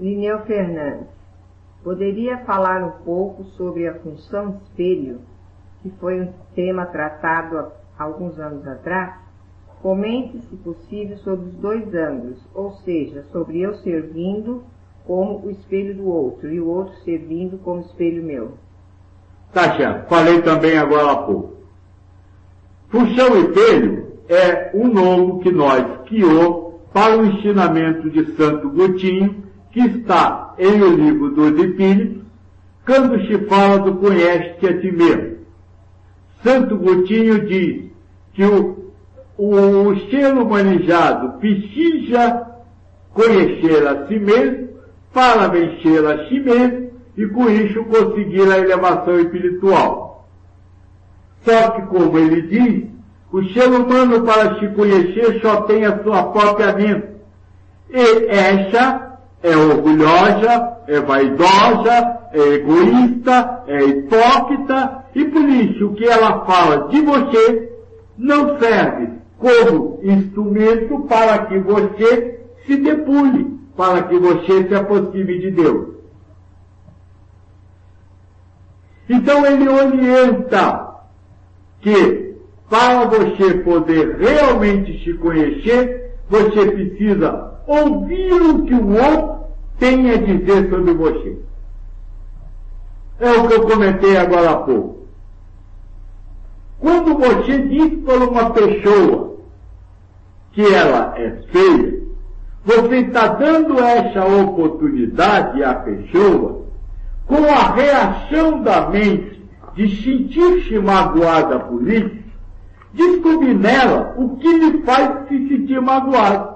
Lineu Fernandes, poderia falar um pouco sobre a função espelho, que foi um tema tratado há alguns anos atrás? Comente, se possível, sobre os dois ângulos, ou seja, sobre eu servindo como o espelho do outro e o outro servindo como espelho meu. Certo, falei também agora há pouco. Função espelho é um novo que nós criou para o ensinamento de Santo Gutinho, que está em o livro dos Espíritos, quando se fala do conhece-te a ti mesmo. Santo Gutinho diz que o, o ser humanizado precisa conhecer a si mesmo para vencer a si mesmo e com isso conseguir a elevação espiritual. Só que, como ele diz, o ser humano para se conhecer só tem a sua própria mente. E essa é orgulhosa, é vaidosa, é egoísta, é hipócrita, e por isso o que ela fala de você não serve como instrumento para que você se depule, para que você se aproxime de Deus. Então ele orienta que para você poder realmente se conhecer, você precisa ouvir o que o outro tem a dizer sobre você. É o que eu comentei agora há pouco. Quando você diz para uma pessoa que ela é feia, você está dando essa oportunidade à pessoa com a reação da mente de sentir-se magoada por isso, descobrir nela o que lhe faz se sentir magoado.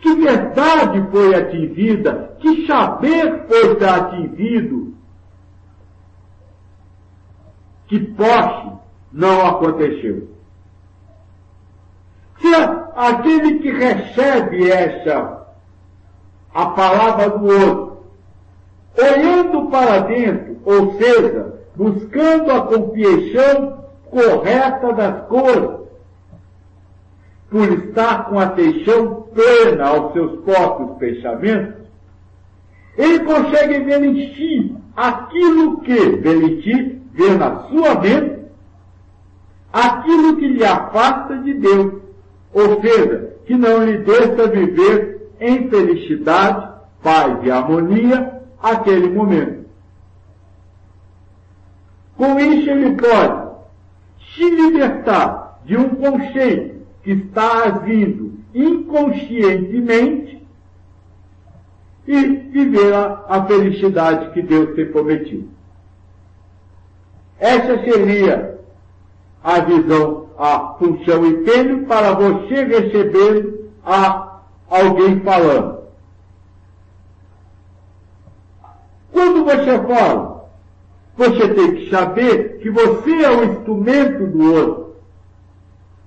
Que verdade foi atingida, que saber foi atingido, que posse não aconteceu. Se aquele que recebe essa, a palavra do outro, olhando para dentro, ou seja, buscando a compreensão correta das coisas, por estar com atenção plena aos seus próprios pensamentos, ele consegue ver em si aquilo que, si, ver na sua mente, aquilo que lhe afasta de Deus, ou seja, que não lhe deixa viver em felicidade, paz e harmonia aquele momento. Com isso ele pode se libertar de um conceito que está agindo inconscientemente e viver a, a felicidade que Deus tem prometido. Essa seria a visão, a função e para você receber a alguém falando. Quando você fala, você tem que saber que você é o instrumento do outro.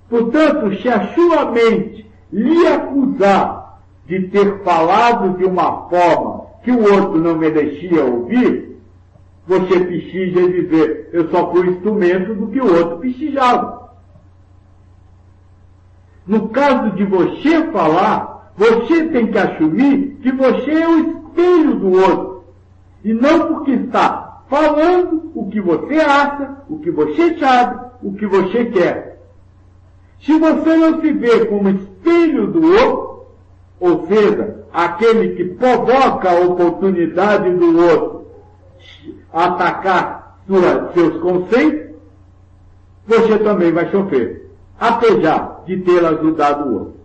Portanto, se a sua mente lhe acusar de ter falado de uma forma que o outro não merecia ouvir, você precisa dizer, eu só fui instrumento do que o outro precisava. No caso de você falar, você tem que assumir que você é o espelho do outro. E não porque está falando o que você acha, o que você sabe, o que você quer. Se você não se vê como espelho do outro, ou seja, aquele que provoca a oportunidade do outro atacar sua, seus conceitos, você também vai sofrer, apesar de ter ajudado o outro.